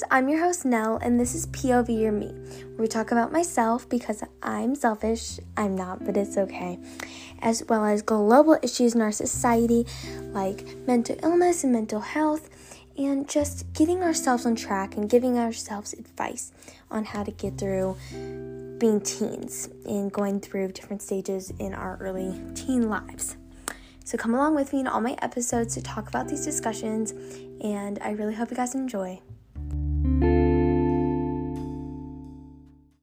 guys, I'm your host Nell, and this is POV Your Me, where we talk about myself because I'm selfish. I'm not, but it's okay. As well as global issues in our society, like mental illness and mental health, and just getting ourselves on track and giving ourselves advice on how to get through being teens and going through different stages in our early teen lives. So come along with me in all my episodes to talk about these discussions, and I really hope you guys enjoy.